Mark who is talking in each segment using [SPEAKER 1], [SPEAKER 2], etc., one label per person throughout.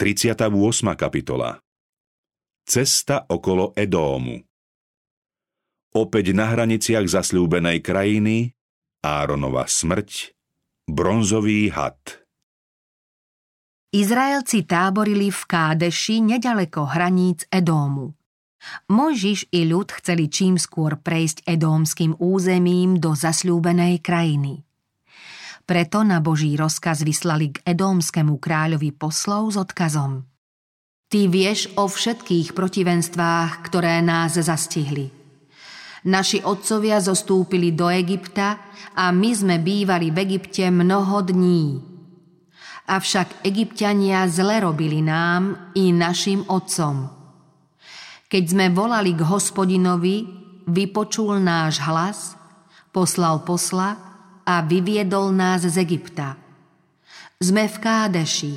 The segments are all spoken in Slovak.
[SPEAKER 1] 38. kapitola Cesta okolo Edómu Opäť na hraniciach zasľúbenej krajiny Áronova smrť Bronzový had
[SPEAKER 2] Izraelci táborili v Kádeši nedaleko hraníc Edómu. Mojžiš i ľud chceli čím skôr prejsť edómskym územím do zasľúbenej krajiny. Preto na Boží rozkaz vyslali k edómskému kráľovi poslov s odkazom. Ty vieš o všetkých protivenstvách, ktoré nás zastihli. Naši otcovia zostúpili do Egypta a my sme bývali v Egypte mnoho dní. Avšak egyptiania zle robili nám i našim otcom. Keď sme volali k hospodinovi, vypočul náš hlas, poslal posla a vyviedol nás z Egypta. Sme v Kádeši,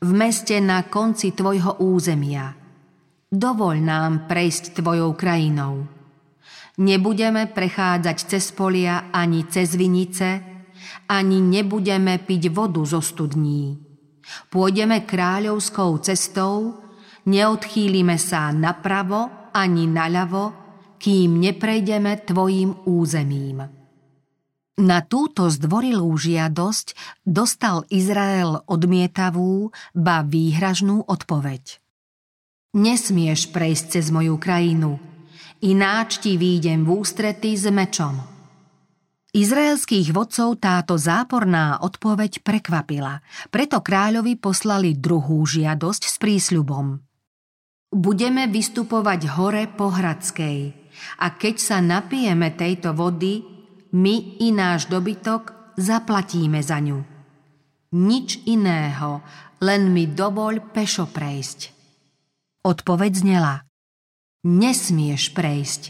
[SPEAKER 2] v meste na konci tvojho územia. Dovoľ nám prejsť tvojou krajinou. Nebudeme prechádzať cez polia ani cez vinice, ani nebudeme piť vodu zo studní. Pôjdeme kráľovskou cestou, neodchýlime sa napravo ani naľavo, kým neprejdeme tvojim územím. Na túto zdvorilú žiadosť dostal Izrael odmietavú, ba výhražnú odpoveď. Nesmieš prejsť cez moju krajinu, ináč ti výjdem v ústrety s mečom. Izraelských vodcov táto záporná odpoveď prekvapila, preto kráľovi poslali druhú žiadosť s prísľubom. Budeme vystupovať hore po Hradskej a keď sa napijeme tejto vody, my i náš dobytok zaplatíme za ňu. Nič iného, len mi dovoľ pešo prejsť. Odpoveď znela. Nesmieš prejsť.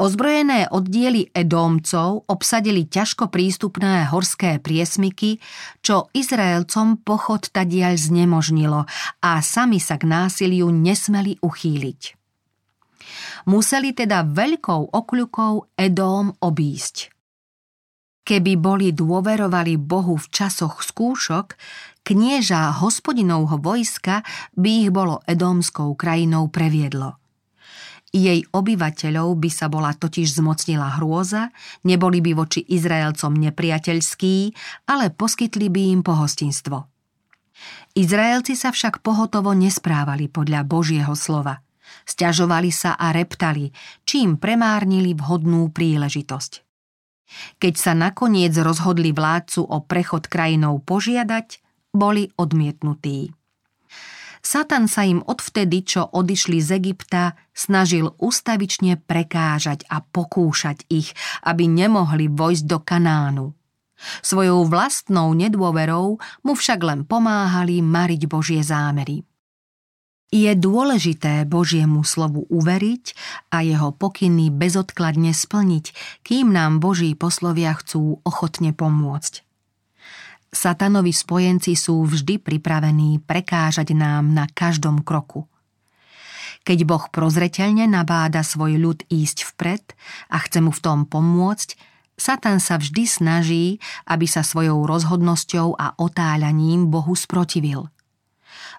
[SPEAKER 2] Ozbrojené oddiely Edómcov obsadili ťažko prístupné horské priesmyky, čo Izraelcom pochod tadiaľ znemožnilo a sami sa k násiliu nesmeli uchýliť. Museli teda veľkou okľukou Edóm obísť. Keby boli dôverovali Bohu v časoch skúšok, knieža hospodinovho vojska by ich bolo Edómskou krajinou previedlo. Jej obyvateľov by sa bola totiž zmocnila hrôza, neboli by voči Izraelcom nepriateľskí, ale poskytli by im pohostinstvo. Izraelci sa však pohotovo nesprávali podľa Božieho slova – Sťažovali sa a reptali, čím premárnili vhodnú príležitosť. Keď sa nakoniec rozhodli vládcu o prechod krajinou požiadať, boli odmietnutí. Satan sa im odvtedy, čo odišli z Egypta, snažil ustavične prekážať a pokúšať ich, aby nemohli vojsť do Kanánu. Svojou vlastnou nedôverou mu však len pomáhali mariť Božie zámery. Je dôležité Božiemu slovu uveriť a jeho pokyny bezodkladne splniť, kým nám Boží poslovia chcú ochotne pomôcť. Satanovi spojenci sú vždy pripravení prekážať nám na každom kroku. Keď Boh prozreteľne nabáda svoj ľud ísť vpred a chce mu v tom pomôcť, Satan sa vždy snaží, aby sa svojou rozhodnosťou a otáľaním Bohu sprotivil –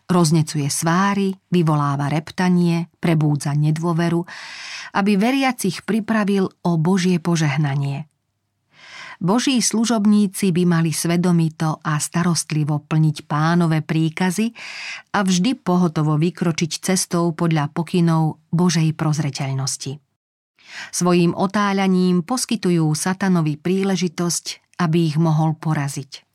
[SPEAKER 2] Roznecuje sváry, vyvoláva reptanie, prebúdza nedôveru, aby veriacich pripravil o Božie požehnanie. Boží služobníci by mali svedomito a starostlivo plniť pánové príkazy a vždy pohotovo vykročiť cestou podľa pokynov Božej prozreteľnosti. Svojím otáľaním poskytujú satanovi príležitosť, aby ich mohol poraziť.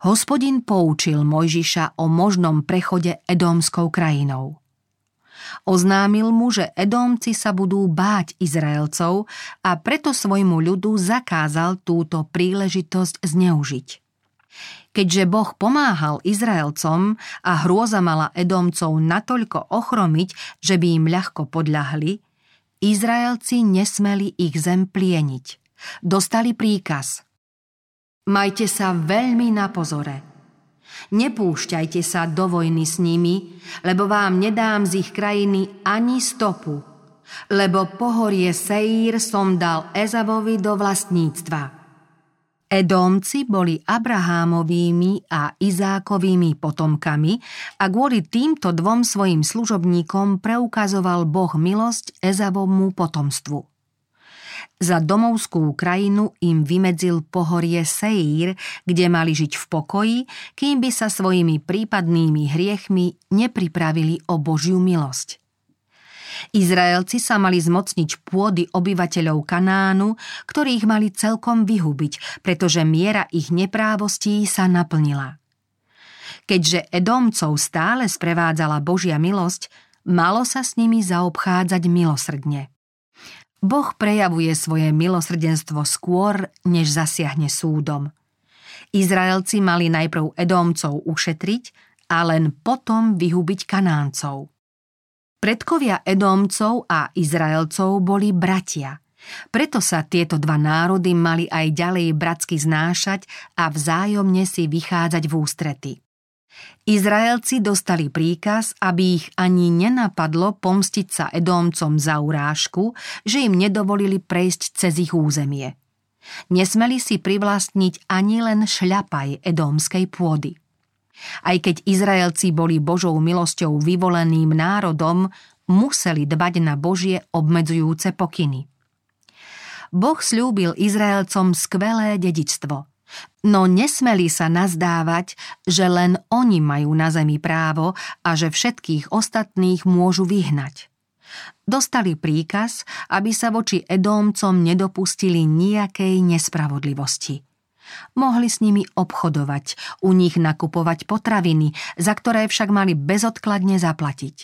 [SPEAKER 2] Hospodin poučil Mojžiša o možnom prechode Edomskou krajinou. Oznámil mu, že Edomci sa budú báť Izraelcov a preto svojmu ľudu zakázal túto príležitosť zneužiť. Keďže Boh pomáhal Izraelcom a hrôza mala Edomcov natoľko ochromiť, že by im ľahko podľahli, Izraelci nesmeli ich zem plieniť. Dostali príkaz – Majte sa veľmi na pozore. Nepúšťajte sa do vojny s nimi, lebo vám nedám z ich krajiny ani stopu, lebo pohorie Seír som dal Ezavovi do vlastníctva. Edomci boli Abrahámovými a Izákovými potomkami a kvôli týmto dvom svojim služobníkom preukazoval Boh milosť Ezavovmu potomstvu. Za domovskú krajinu im vymedzil pohorie Seír, kde mali žiť v pokoji, kým by sa svojimi prípadnými hriechmi nepripravili o Božiu milosť. Izraelci sa mali zmocniť pôdy obyvateľov Kanánu, ktorých mali celkom vyhubiť, pretože miera ich neprávostí sa naplnila. Keďže Edomcov stále sprevádzala Božia milosť, malo sa s nimi zaobchádzať milosrdne. Boh prejavuje svoje milosrdenstvo skôr, než zasiahne súdom. Izraelci mali najprv Edomcov ušetriť a len potom vyhubiť Kanáncov. Predkovia Edomcov a Izraelcov boli bratia. Preto sa tieto dva národy mali aj ďalej bratsky znášať a vzájomne si vychádzať v ústrety. Izraelci dostali príkaz, aby ich ani nenapadlo pomstiť sa Edómcom za urážku, že im nedovolili prejsť cez ich územie. Nesmeli si privlastniť ani len šľapaj edómskej pôdy. Aj keď Izraelci boli Božou milosťou vyvoleným národom, museli dbať na Božie obmedzujúce pokyny. Boh slúbil Izraelcom skvelé dedičstvo. No nesmeli sa nazdávať, že len oni majú na zemi právo a že všetkých ostatných môžu vyhnať. Dostali príkaz, aby sa voči Edómcom nedopustili nejakej nespravodlivosti – Mohli s nimi obchodovať, u nich nakupovať potraviny, za ktoré však mali bezodkladne zaplatiť.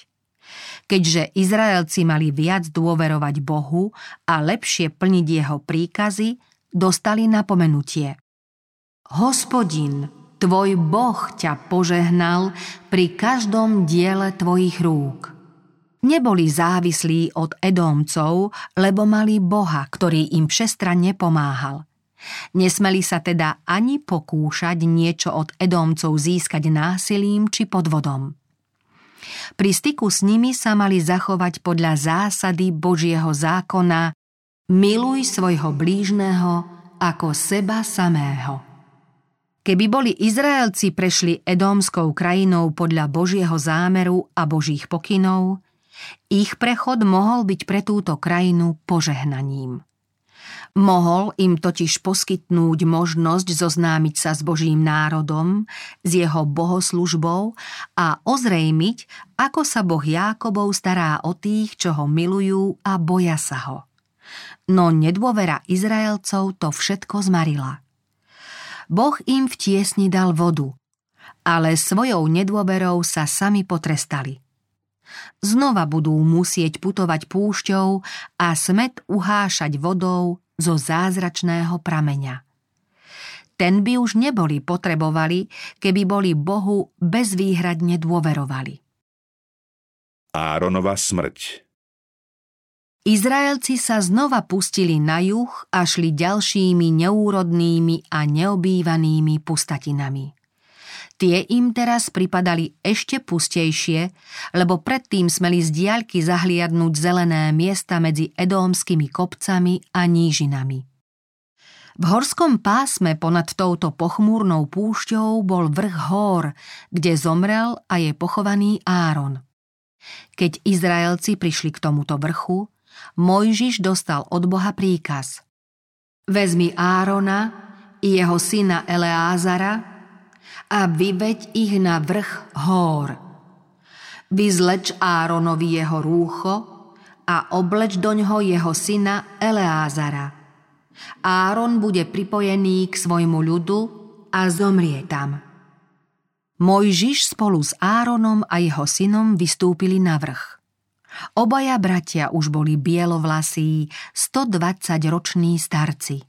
[SPEAKER 2] Keďže Izraelci mali viac dôverovať Bohu a lepšie plniť jeho príkazy, dostali napomenutie. Hospodin, tvoj Boh ťa požehnal pri každom diele tvojich rúk. Neboli závislí od Edómcov, lebo mali Boha, ktorý im všestranne pomáhal – Nesmeli sa teda ani pokúšať niečo od Edomcov získať násilím či podvodom. Pri styku s nimi sa mali zachovať podľa zásady Božieho zákona Miluj svojho blížneho ako seba samého. Keby boli Izraelci prešli Edomskou krajinou podľa Božieho zámeru a Božích pokynov, ich prechod mohol byť pre túto krajinu požehnaním. Mohol im totiž poskytnúť možnosť zoznámiť sa s Božím národom, s jeho bohoslužbou a ozrejmiť, ako sa Boh Jákobov stará o tých, čo ho milujú a boja sa ho. No nedôvera Izraelcov to všetko zmarila. Boh im v tiesni dal vodu, ale svojou nedôverou sa sami potrestali – znova budú musieť putovať púšťou a smet uhášať vodou zo zázračného prameňa. Ten by už neboli potrebovali, keby boli Bohu bezvýhradne dôverovali.
[SPEAKER 1] Áronova smrť
[SPEAKER 2] Izraelci sa znova pustili na juh a šli ďalšími neúrodnými a neobývanými pustatinami. Tie im teraz pripadali ešte pustejšie, lebo predtým smeli z diaľky zahliadnúť zelené miesta medzi edómskymi kopcami a nížinami. V horskom pásme ponad touto pochmúrnou púšťou bol vrch hór, kde zomrel a je pochovaný Áron. Keď Izraelci prišli k tomuto vrchu, Mojžiš dostal od Boha príkaz. Vezmi Árona i jeho syna Eleázara a vyveď ich na vrch hór. Vyzleč Áronovi jeho rúcho a obleč do ňoho jeho syna Eleázara. Áron bude pripojený k svojmu ľudu a zomrie tam. Mojžiš spolu s Áronom a jeho synom vystúpili na vrch. Obaja bratia už boli bielovlasí, 120-roční starci.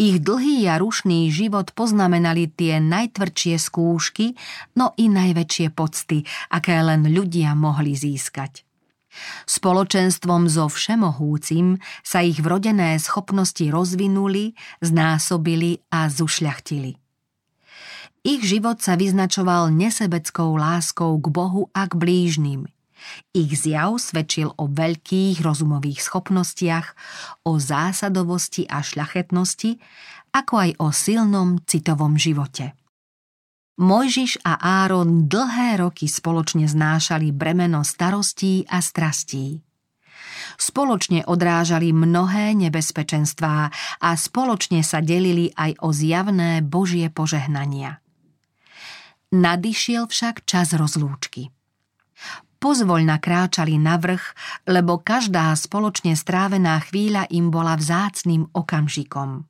[SPEAKER 2] Ich dlhý a rušný život poznamenali tie najtvrdšie skúšky, no i najväčšie pocty, aké len ľudia mohli získať. Spoločenstvom so všemohúcim sa ich vrodené schopnosti rozvinuli, znásobili a zušľachtili. Ich život sa vyznačoval nesebeckou láskou k Bohu a k blížnym – ich zjav svedčil o veľkých rozumových schopnostiach, o zásadovosti a šľachetnosti ako aj o silnom citovom živote. Mojžiš a Áron dlhé roky spoločne znášali bremeno starostí a strastí. Spoločne odrážali mnohé nebezpečenstvá a spoločne sa delili aj o zjavné Božie požehnania. Nadišiel však čas rozlúčky. Pozvoľna kráčali na vrch, lebo každá spoločne strávená chvíľa im bola vzácným okamžikom.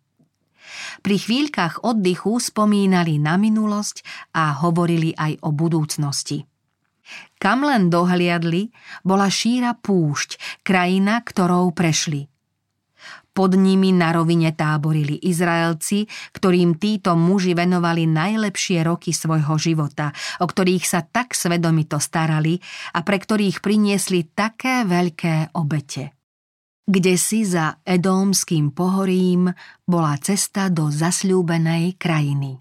[SPEAKER 2] Pri chvíľkach oddychu spomínali na minulosť a hovorili aj o budúcnosti. Kam len dohliadli, bola šíra púšť, krajina, ktorou prešli. Pod nimi na rovine táborili Izraelci, ktorým títo muži venovali najlepšie roky svojho života, o ktorých sa tak svedomito starali a pre ktorých priniesli také veľké obete kde si za Edómským pohorím bola cesta do zasľúbenej krajiny.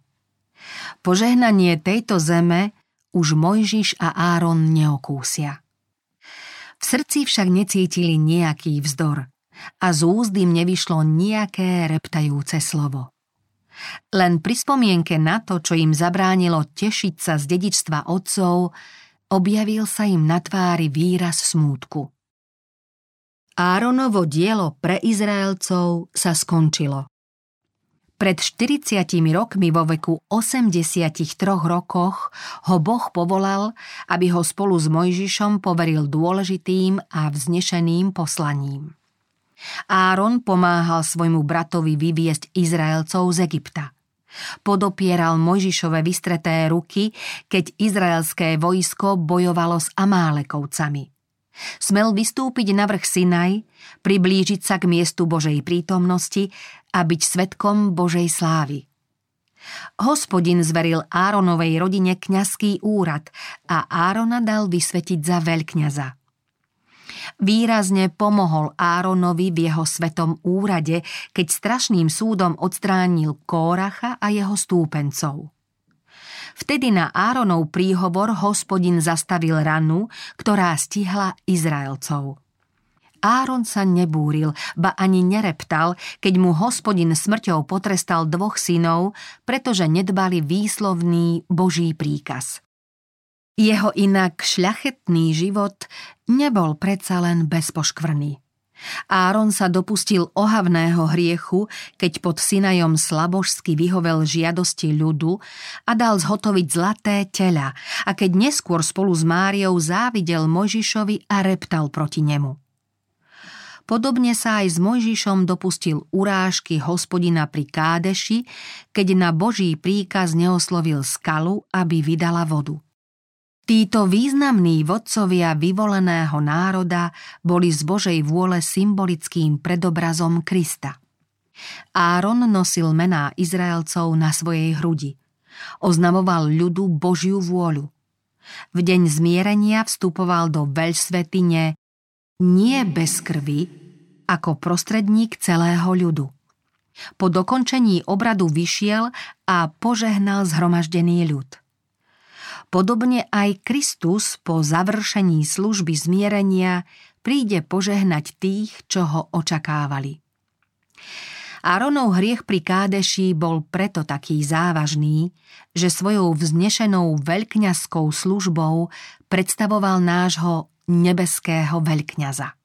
[SPEAKER 2] Požehnanie tejto zeme už Mojžiš a Áron neokúsia. V srdci však necítili nejaký vzdor a z úzd im nevyšlo nejaké reptajúce slovo. Len pri spomienke na to, čo im zabránilo tešiť sa z dedičstva otcov, objavil sa im na tvári výraz smútku – Áronovo dielo pre Izraelcov sa skončilo. Pred 40 rokmi vo veku 83 rokoch ho Boh povolal, aby ho spolu s Mojžišom poveril dôležitým a vznešeným poslaním. Áron pomáhal svojmu bratovi vyviesť Izraelcov z Egypta. Podopieral Mojžišove vystreté ruky, keď izraelské vojsko bojovalo s Amálekovcami – Smel vystúpiť na vrch Sinaj, priblížiť sa k miestu Božej prítomnosti a byť svetkom Božej slávy. Hospodin zveril Áronovej rodine kňazský úrad a Árona dal vysvetiť za veľkňaza. Výrazne pomohol Áronovi v jeho svetom úrade, keď strašným súdom odstránil Kóracha a jeho stúpencov. Vtedy na Áronov príhovor hospodin zastavil ranu, ktorá stihla Izraelcov. Áron sa nebúril, ba ani nereptal, keď mu hospodin smrťou potrestal dvoch synov, pretože nedbali výslovný Boží príkaz. Jeho inak šľachetný život nebol predsa len bezpoškvrný. Áron sa dopustil ohavného hriechu, keď pod Sinajom slabožsky vyhovel žiadosti ľudu a dal zhotoviť zlaté tela a keď neskôr spolu s Máriou závidel Mojžišovi a reptal proti nemu. Podobne sa aj s Mojžišom dopustil urážky hospodina pri Kádeši, keď na Boží príkaz neoslovil skalu, aby vydala vodu. Títo významní vodcovia vyvoleného národa boli z Božej vôle symbolickým predobrazom Krista. Áron nosil mená Izraelcov na svojej hrudi. Oznamoval ľudu Božiu vôľu. V deň zmierenia vstupoval do veľsvetine nie bez krvi, ako prostredník celého ľudu. Po dokončení obradu vyšiel a požehnal zhromaždený ľud. Podobne aj Kristus po završení služby zmierenia príde požehnať tých, čo ho očakávali. Áronov hriech pri Kádeši bol preto taký závažný, že svojou vznešenou veľkňazskou službou predstavoval nášho nebeského veľkňaza.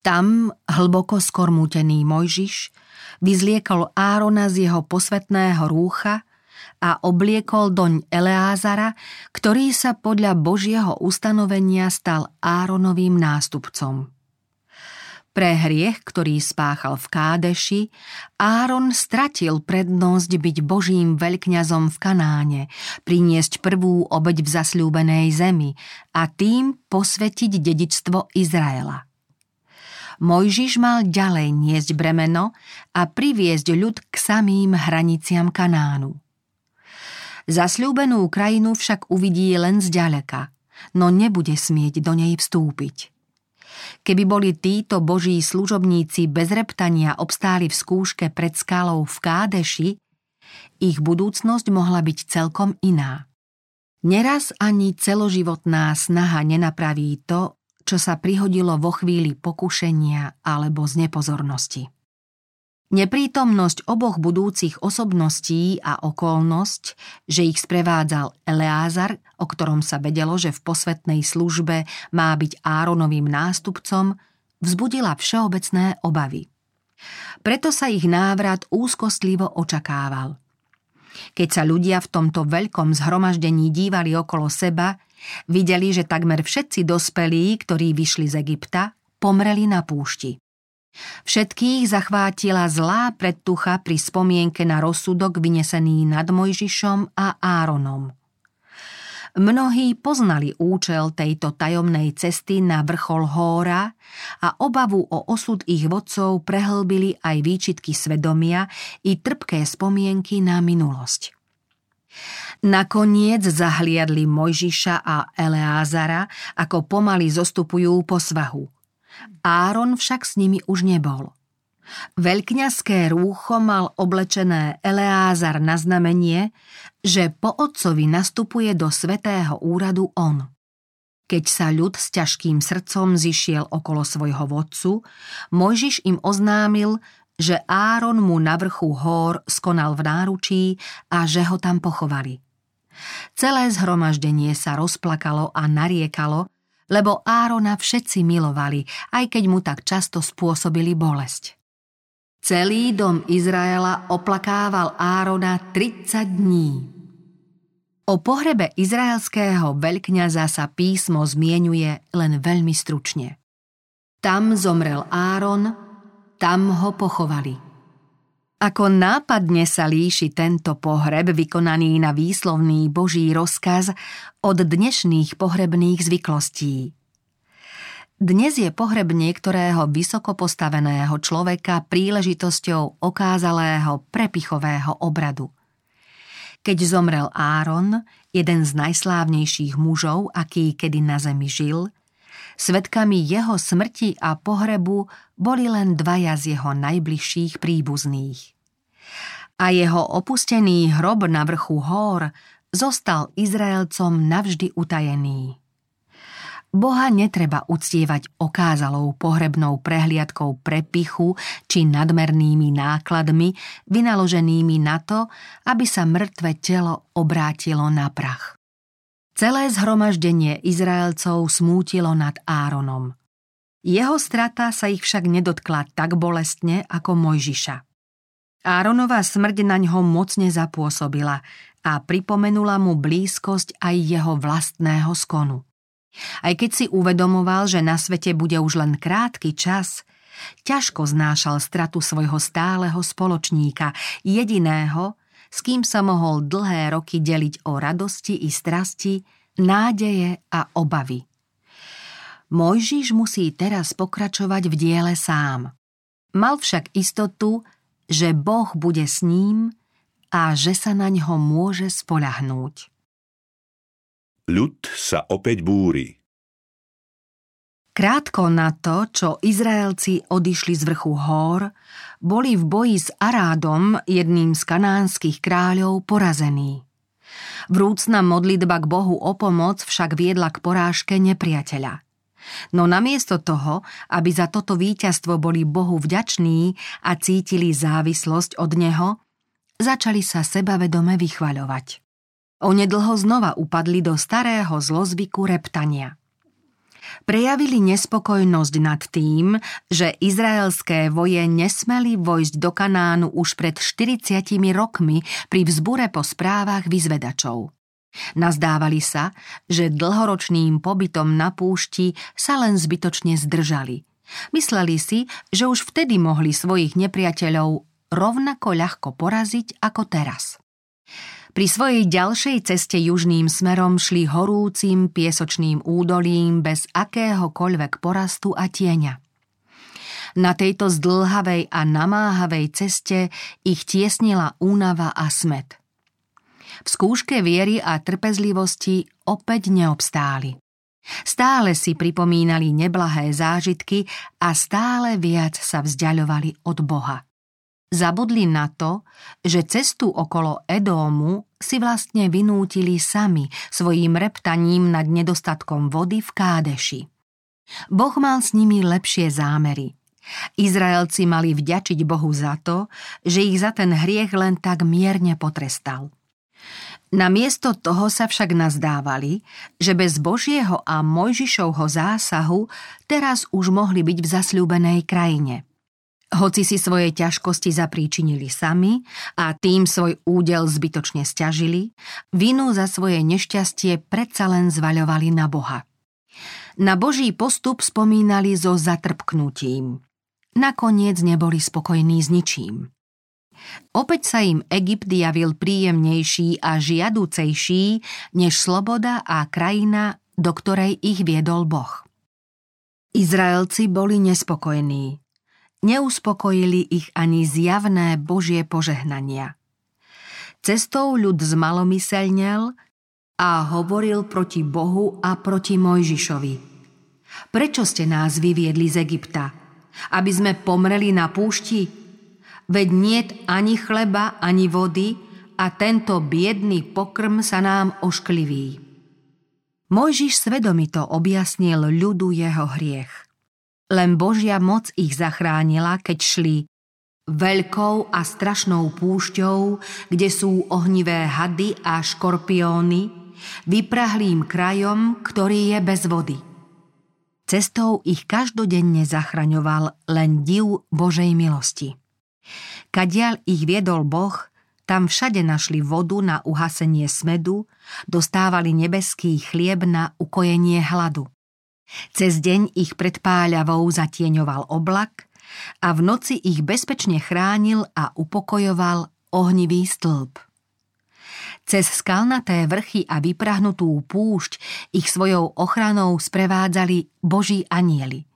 [SPEAKER 2] Tam, hlboko skormútený Mojžiš, vyzliekol Árona z jeho posvetného rúcha a obliekol doň Eleázara, ktorý sa podľa Božieho ustanovenia stal Áronovým nástupcom. Pre hriech, ktorý spáchal v Kádeši, Áron stratil prednosť byť Božím veľkňazom v Kanáne, priniesť prvú obeď v zasľúbenej zemi a tým posvetiť dedičstvo Izraela. Mojžiš mal ďalej niesť bremeno a priviesť ľud k samým hraniciam Kanánu. Zasľúbenú krajinu však uvidí len zďaleka, no nebude smieť do nej vstúpiť. Keby boli títo boží služobníci bez reptania obstáli v skúške pred skalou v Kádeši, ich budúcnosť mohla byť celkom iná. Neraz ani celoživotná snaha nenapraví to, čo sa prihodilo vo chvíli pokušenia alebo z nepozornosti. Neprítomnosť oboch budúcich osobností a okolnosť, že ich sprevádzal Eleázar, o ktorom sa vedelo, že v posvetnej službe má byť Áronovým nástupcom, vzbudila všeobecné obavy. Preto sa ich návrat úzkostlivo očakával. Keď sa ľudia v tomto veľkom zhromaždení dívali okolo seba, videli, že takmer všetci dospelí, ktorí vyšli z Egypta, pomreli na púšti. Všetkých zachvátila zlá predtucha pri spomienke na rozsudok vynesený nad Mojžišom a Áronom. Mnohí poznali účel tejto tajomnej cesty na vrchol Hóra a obavu o osud ich vodcov prehlbili aj výčitky svedomia i trpké spomienky na minulosť. Nakoniec zahliadli Mojžiša a Eleázara, ako pomaly zostupujú po svahu – Áron však s nimi už nebol. Veľkňazské rúcho mal oblečené Eleázar na znamenie, že po otcovi nastupuje do svetého úradu on. Keď sa ľud s ťažkým srdcom zišiel okolo svojho vodcu, Mojžiš im oznámil, že Áron mu na vrchu hór skonal v náručí a že ho tam pochovali. Celé zhromaždenie sa rozplakalo a nariekalo, lebo Árona všetci milovali, aj keď mu tak často spôsobili bolesť. Celý dom Izraela oplakával Árona 30 dní. O pohrebe izraelského veľkňaza sa písmo zmienuje len veľmi stručne. Tam zomrel Áron, tam ho pochovali. Ako nápadne sa líši tento pohreb vykonaný na výslovný boží rozkaz od dnešných pohrebných zvyklostí. Dnes je pohreb niektorého vysoko postaveného človeka príležitosťou okázalého prepichového obradu. Keď zomrel Áron, jeden z najslávnejších mužov, aký kedy na zemi žil, svetkami jeho smrti a pohrebu boli len dvaja z jeho najbližších príbuzných. A jeho opustený hrob na vrchu hór zostal Izraelcom navždy utajený. Boha netreba uctievať okázalou pohrebnou prehliadkou prepichu či nadmernými nákladmi vynaloženými na to, aby sa mŕtve telo obrátilo na prach. Celé zhromaždenie Izraelcov smútilo nad Áronom. Jeho strata sa ich však nedotkla tak bolestne ako Mojžiša. Áronová smrť na ňo mocne zapôsobila a pripomenula mu blízkosť aj jeho vlastného skonu. Aj keď si uvedomoval, že na svete bude už len krátky čas, ťažko znášal stratu svojho stáleho spoločníka, jediného, s kým sa mohol dlhé roky deliť o radosti i strasti, nádeje a obavy. Mojžiš musí teraz pokračovať v diele sám. Mal však istotu, že Boh bude s ním a že sa na ňo môže spolahnúť.
[SPEAKER 1] Ľud sa opäť búri.
[SPEAKER 2] Krátko na to, čo Izraelci odišli z vrchu hór, boli v boji s Arádom, jedným z kanánskych kráľov, porazení. Vrúcna modlitba k Bohu o pomoc však viedla k porážke nepriateľa. No namiesto toho, aby za toto víťazstvo boli Bohu vďační a cítili závislosť od Neho, začali sa sebavedome vychvaľovať. Onedlho znova upadli do starého zlozvyku reptania. Prejavili nespokojnosť nad tým, že izraelské voje nesmeli vojsť do Kanánu už pred 40 rokmi pri vzbure po správach vyzvedačov. Nazdávali sa, že dlhoročným pobytom na púšti sa len zbytočne zdržali. Mysleli si, že už vtedy mohli svojich nepriateľov rovnako ľahko poraziť ako teraz. Pri svojej ďalšej ceste južným smerom šli horúcim piesočným údolím bez akéhokoľvek porastu a tieňa. Na tejto zdlhavej a namáhavej ceste ich tiesnila únava a smet. V skúške viery a trpezlivosti opäť neobstáli. Stále si pripomínali neblahé zážitky a stále viac sa vzdialovali od Boha zabudli na to, že cestu okolo Edómu si vlastne vynútili sami svojím reptaním nad nedostatkom vody v Kádeši. Boh mal s nimi lepšie zámery, Izraelci mali vďačiť Bohu za to, že ich za ten hriech len tak mierne potrestal. Namiesto toho sa však nazdávali, že bez Božieho a Mojžišovho zásahu teraz už mohli byť v zasľúbenej krajine. Hoci si svoje ťažkosti zapríčinili sami a tým svoj údel zbytočne stiažili, vinu za svoje nešťastie predsa len zvaľovali na Boha. Na Boží postup spomínali so zatrpknutím. Nakoniec neboli spokojní s ničím. Opäť sa im Egypt javil príjemnejší a žiaducejší než sloboda a krajina, do ktorej ich viedol Boh. Izraelci boli nespokojní. Neuspokojili ich ani zjavné Božie požehnania. Cestou ľud zmalomyselnel a hovoril proti Bohu a proti Mojžišovi. Prečo ste nás vyviedli z Egypta? Aby sme pomreli na púšti? Veď niet ani chleba, ani vody a tento biedný pokrm sa nám oškliví. Mojžiš svedomito objasnil ľudu jeho hriech. Len Božia moc ich zachránila, keď šli veľkou a strašnou púšťou, kde sú ohnivé hady a škorpióny, vyprahlým krajom, ktorý je bez vody. Cestou ich každodenne zachraňoval len div Božej milosti. Kadiaľ ich viedol Boh, tam všade našli vodu na uhasenie smedu, dostávali nebeský chlieb na ukojenie hladu. Cez deň ich pred páľavou zatieňoval oblak a v noci ich bezpečne chránil a upokojoval ohnivý stĺp. Cez skalnaté vrchy a vyprahnutú púšť ich svojou ochranou sprevádzali boží anieli.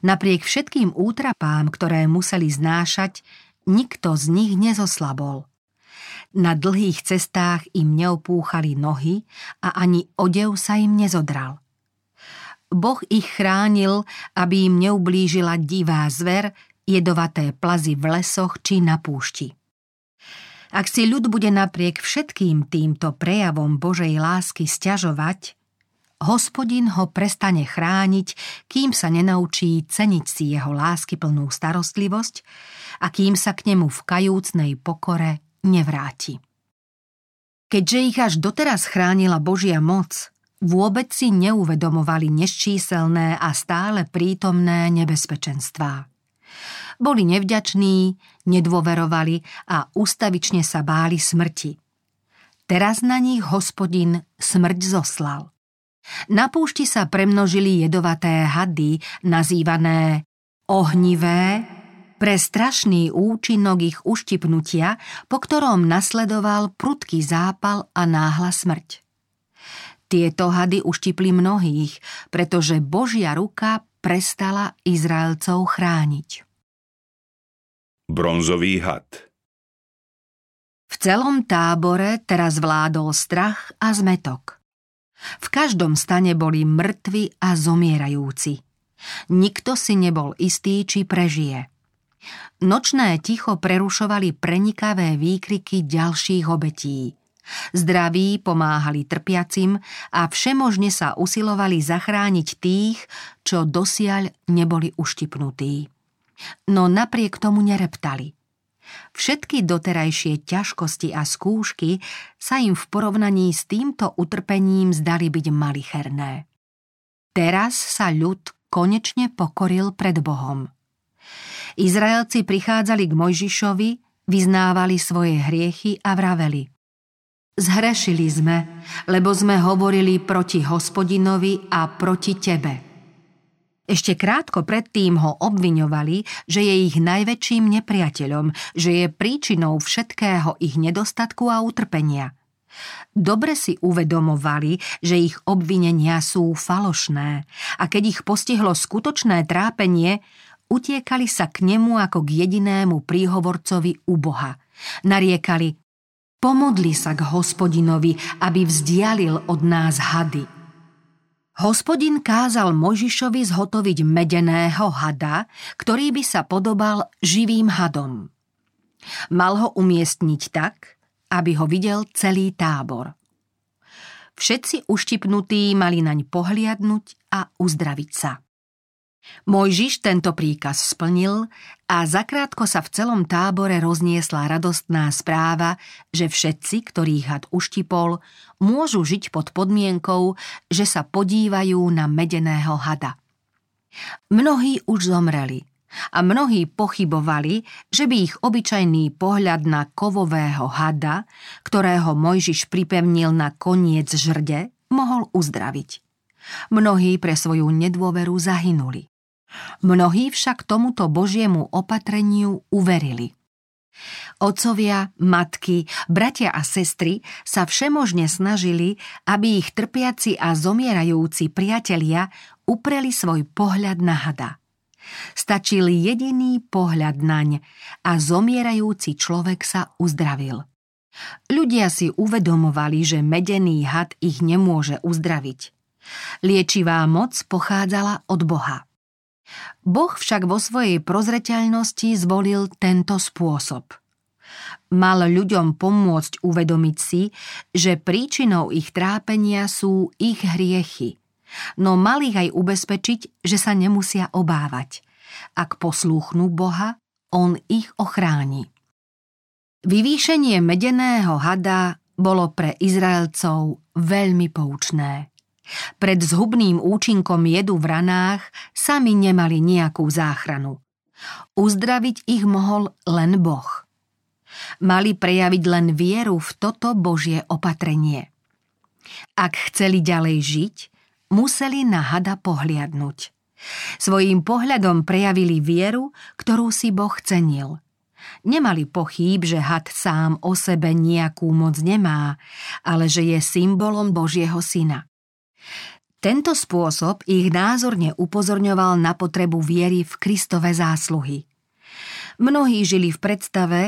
[SPEAKER 2] Napriek všetkým útrapám, ktoré museli znášať, nikto z nich nezoslabol. Na dlhých cestách im neopúchali nohy a ani odev sa im nezodral. Boh ich chránil, aby im neublížila divá zver, jedovaté plazy v lesoch či na púšti. Ak si ľud bude napriek všetkým týmto prejavom Božej lásky stiažovať, hospodin ho prestane chrániť, kým sa nenaučí ceniť si jeho lásky plnú starostlivosť a kým sa k nemu v kajúcnej pokore nevráti. Keďže ich až doteraz chránila Božia moc, vôbec si neuvedomovali neščíselné a stále prítomné nebezpečenstvá. Boli nevďační, nedôverovali a ustavične sa báli smrti. Teraz na nich hospodin smrť zoslal – na púšti sa premnožili jedovaté hady, nazývané ohnivé, pre strašný účinok ich uštipnutia, po ktorom nasledoval prudký zápal a náhla smrť. Tieto hady uštipli mnohých, pretože Božia ruka prestala Izraelcov chrániť.
[SPEAKER 1] Bronzový had
[SPEAKER 2] V celom tábore teraz vládol strach a zmetok. V každom stane boli mŕtvi a zomierajúci. Nikto si nebol istý, či prežije. Nočné ticho prerušovali prenikavé výkriky ďalších obetí. Zdraví pomáhali trpiacim a všemožne sa usilovali zachrániť tých, čo dosiaľ neboli uštipnutí. No napriek tomu nereptali. Všetky doterajšie ťažkosti a skúšky sa im v porovnaní s týmto utrpením zdali byť malicherné. Teraz sa ľud konečne pokoril pred Bohom. Izraelci prichádzali k Mojžišovi, vyznávali svoje hriechy a vraveli. Zhrešili sme, lebo sme hovorili proti hospodinovi a proti tebe. Ešte krátko predtým ho obviňovali, že je ich najväčším nepriateľom, že je príčinou všetkého ich nedostatku a utrpenia. Dobre si uvedomovali, že ich obvinenia sú falošné a keď ich postihlo skutočné trápenie, utiekali sa k nemu ako k jedinému príhovorcovi u Boha. Nariekali, pomodli sa k hospodinovi, aby vzdialil od nás hady – Hospodin kázal Možišovi zhotoviť medeného hada, ktorý by sa podobal živým hadom. Mal ho umiestniť tak, aby ho videl celý tábor. Všetci uštipnutí mali naň pohliadnúť a uzdraviť sa. Mojžiš tento príkaz splnil a zakrátko sa v celom tábore rozniesla radostná správa, že všetci, ktorých had uštipol, môžu žiť pod podmienkou, že sa podívajú na medeného hada. Mnohí už zomreli a mnohí pochybovali, že by ich obyčajný pohľad na kovového hada, ktorého Mojžiš pripevnil na koniec žrde, mohol uzdraviť. Mnohí pre svoju nedôveru zahynuli. Mnohí však tomuto Božiemu opatreniu uverili. Otcovia, matky, bratia a sestry sa všemožne snažili, aby ich trpiaci a zomierajúci priatelia upreli svoj pohľad na hada. Stačil jediný pohľad naň a zomierajúci človek sa uzdravil. Ľudia si uvedomovali, že medený had ich nemôže uzdraviť. Liečivá moc pochádzala od Boha. Boh však vo svojej prozreteľnosti zvolil tento spôsob. Mal ľuďom pomôcť uvedomiť si, že príčinou ich trápenia sú ich hriechy, no mal ich aj ubezpečiť, že sa nemusia obávať. Ak poslúchnú Boha, On ich ochráni. Vyvýšenie medeného hada bolo pre Izraelcov veľmi poučné. Pred zhubným účinkom jedu v ranách sami nemali nejakú záchranu. Uzdraviť ich mohol len Boh. Mali prejaviť len vieru v toto Božie opatrenie. Ak chceli ďalej žiť, museli na hada pohliadnúť. Svojím pohľadom prejavili vieru, ktorú si Boh cenil. Nemali pochýb, že had sám o sebe nejakú moc nemá, ale že je symbolom Božieho syna. Tento spôsob ich názorne upozorňoval na potrebu viery v Kristove zásluhy. Mnohí žili v predstave,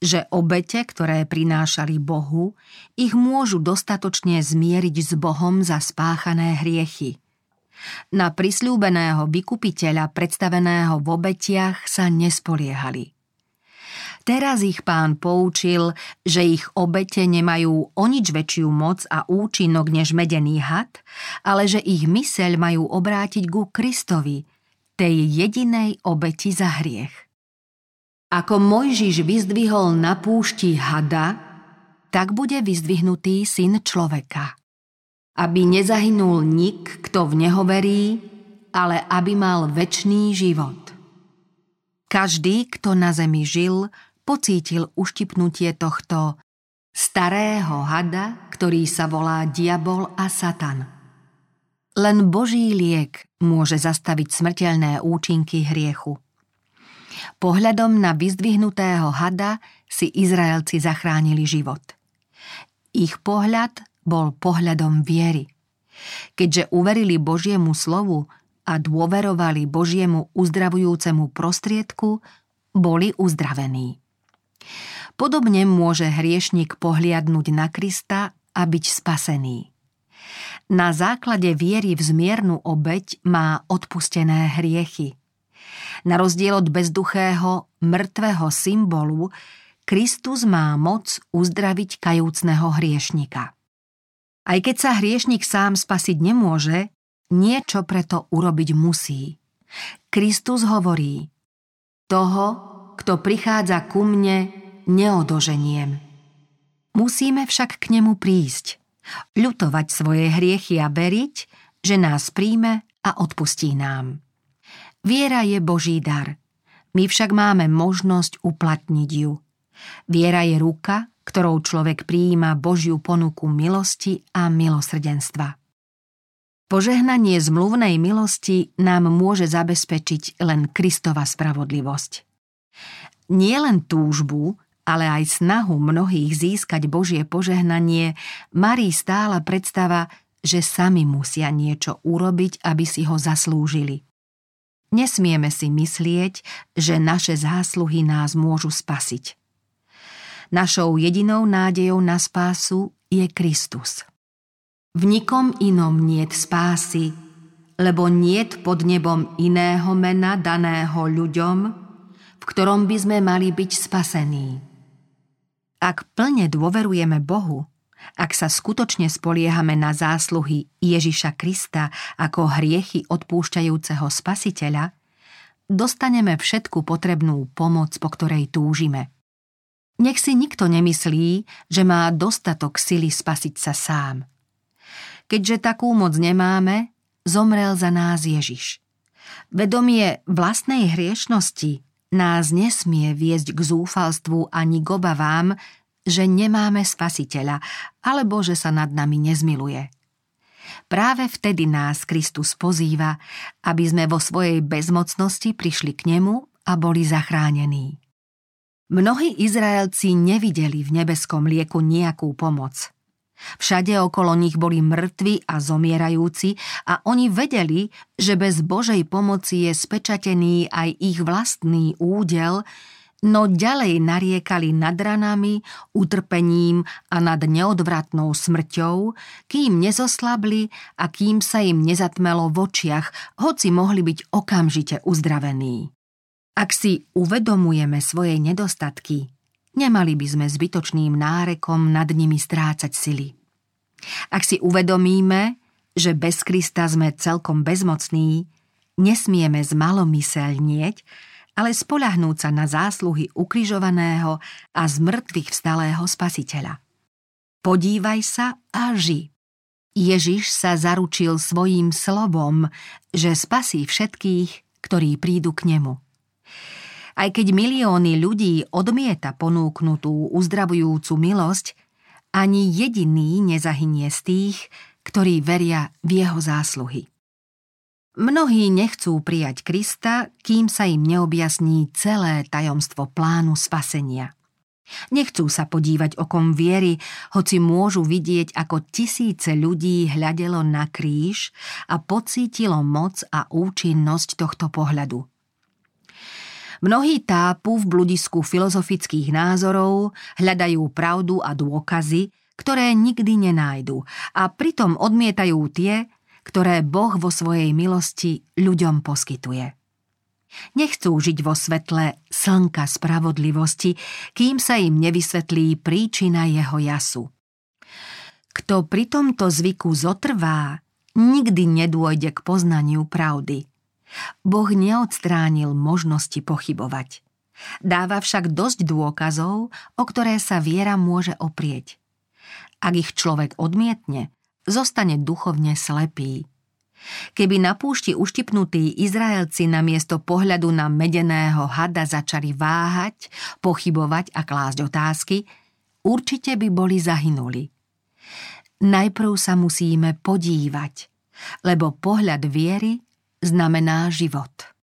[SPEAKER 2] že obete, ktoré prinášali Bohu, ich môžu dostatočne zmieriť s Bohom za spáchané hriechy. Na prisľúbeného vykupiteľa predstaveného v obetiach sa nespoliehali. Teraz ich pán poučil, že ich obete nemajú o nič väčšiu moc a účinok než medený had, ale že ich myseľ majú obrátiť ku Kristovi, tej jedinej obeti za hriech. Ako Mojžiš vyzdvihol na púšti hada, tak bude vyzdvihnutý syn človeka. Aby nezahynul nik, kto v neho verí, ale aby mal väčší život. Každý, kto na zemi žil, pocítil uštipnutie tohto starého hada, ktorý sa volá diabol a satan. Len Boží liek môže zastaviť smrteľné účinky hriechu. Pohľadom na vyzdvihnutého hada si Izraelci zachránili život. Ich pohľad bol pohľadom viery. Keďže uverili Božiemu slovu a dôverovali Božiemu uzdravujúcemu prostriedku, boli uzdravení. Podobne môže hriešnik pohliadnúť na Krista a byť spasený. Na základe viery v zmiernu obeď má odpustené hriechy. Na rozdiel od bezduchého, mŕtvého symbolu, Kristus má moc uzdraviť kajúcného hriešnika. Aj keď sa hriešnik sám spasiť nemôže, niečo preto urobiť musí. Kristus hovorí, toho, kto prichádza ku mne, neodoženiem. Musíme však k nemu prísť, ľutovať svoje hriechy a veriť, že nás príjme a odpustí nám. Viera je Boží dar. My však máme možnosť uplatniť ju. Viera je ruka, ktorou človek prijíma Božiu ponuku milosti a milosrdenstva. Požehnanie zmluvnej milosti nám môže zabezpečiť len Kristova spravodlivosť. Nie len túžbu, ale aj snahu mnohých získať Božie požehnanie, Marí stála predstava, že sami musia niečo urobiť, aby si ho zaslúžili. Nesmieme si myslieť, že naše zásluhy nás môžu spasiť. Našou jedinou nádejou na spásu je Kristus. V nikom inom niet spásy, lebo niet pod nebom iného mena daného ľuďom, ktorom by sme mali byť spasení. Ak plne dôverujeme Bohu Ak sa skutočne spoliehame na zásluhy Ježiša Krista ako hriechy odpúšťajúceho spasiteľa, dostaneme všetku potrebnú pomoc, po ktorej túžime. Nech si nikto nemyslí, že má dostatok sily spasiť sa sám. Keďže takú moc nemáme, zomrel za nás Ježiš. Vedomie vlastnej hriešnosti nás nesmie viesť k zúfalstvu ani k obavám, že nemáme spasiteľa, alebo že sa nad nami nezmiluje. Práve vtedy nás Kristus pozýva, aby sme vo svojej bezmocnosti prišli k nemu a boli zachránení. Mnohí Izraelci nevideli v nebeskom lieku nejakú pomoc – Všade okolo nich boli mŕtvi a zomierajúci a oni vedeli, že bez Božej pomoci je spečatený aj ich vlastný údel, no ďalej nariekali nad ranami, utrpením a nad neodvratnou smrťou, kým nezoslabli a kým sa im nezatmelo v očiach, hoci mohli byť okamžite uzdravení. Ak si uvedomujeme svoje nedostatky, Nemali by sme zbytočným nárekom nad nimi strácať sily. Ak si uvedomíme, že bez Krista sme celkom bezmocní, nesmieme zmalomyselnieť, ale spolahnúť sa na zásluhy ukrižovaného a z mŕtvych vstalého spasiteľa. Podívaj sa a ži. Ježiš sa zaručil svojím slobom, že spasí všetkých, ktorí prídu k nemu. Aj keď milióny ľudí odmieta ponúknutú uzdravujúcu milosť, ani jediný nezahynie z tých, ktorí veria v jeho zásluhy. Mnohí nechcú prijať Krista, kým sa im neobjasní celé tajomstvo plánu spasenia. Nechcú sa podívať okom viery, hoci môžu vidieť, ako tisíce ľudí hľadelo na kríž a pocítilo moc a účinnosť tohto pohľadu. Mnohí tápu v bludisku filozofických názorov, hľadajú pravdu a dôkazy, ktoré nikdy nenájdu a pritom odmietajú tie, ktoré Boh vo svojej milosti ľuďom poskytuje. Nechcú žiť vo svetle slnka spravodlivosti, kým sa im nevysvetlí príčina jeho jasu. Kto pri tomto zvyku zotrvá, nikdy nedôjde k poznaniu pravdy – Boh neodstránil možnosti pochybovať. Dáva však dosť dôkazov, o ktoré sa viera môže oprieť. Ak ich človek odmietne, zostane duchovne slepý. Keby na púšti uštipnutí Izraelci na miesto pohľadu na medeného hada začali váhať, pochybovať a klásť otázky, určite by boli zahynuli. Najprv sa musíme podívať, lebo pohľad viery znamená život.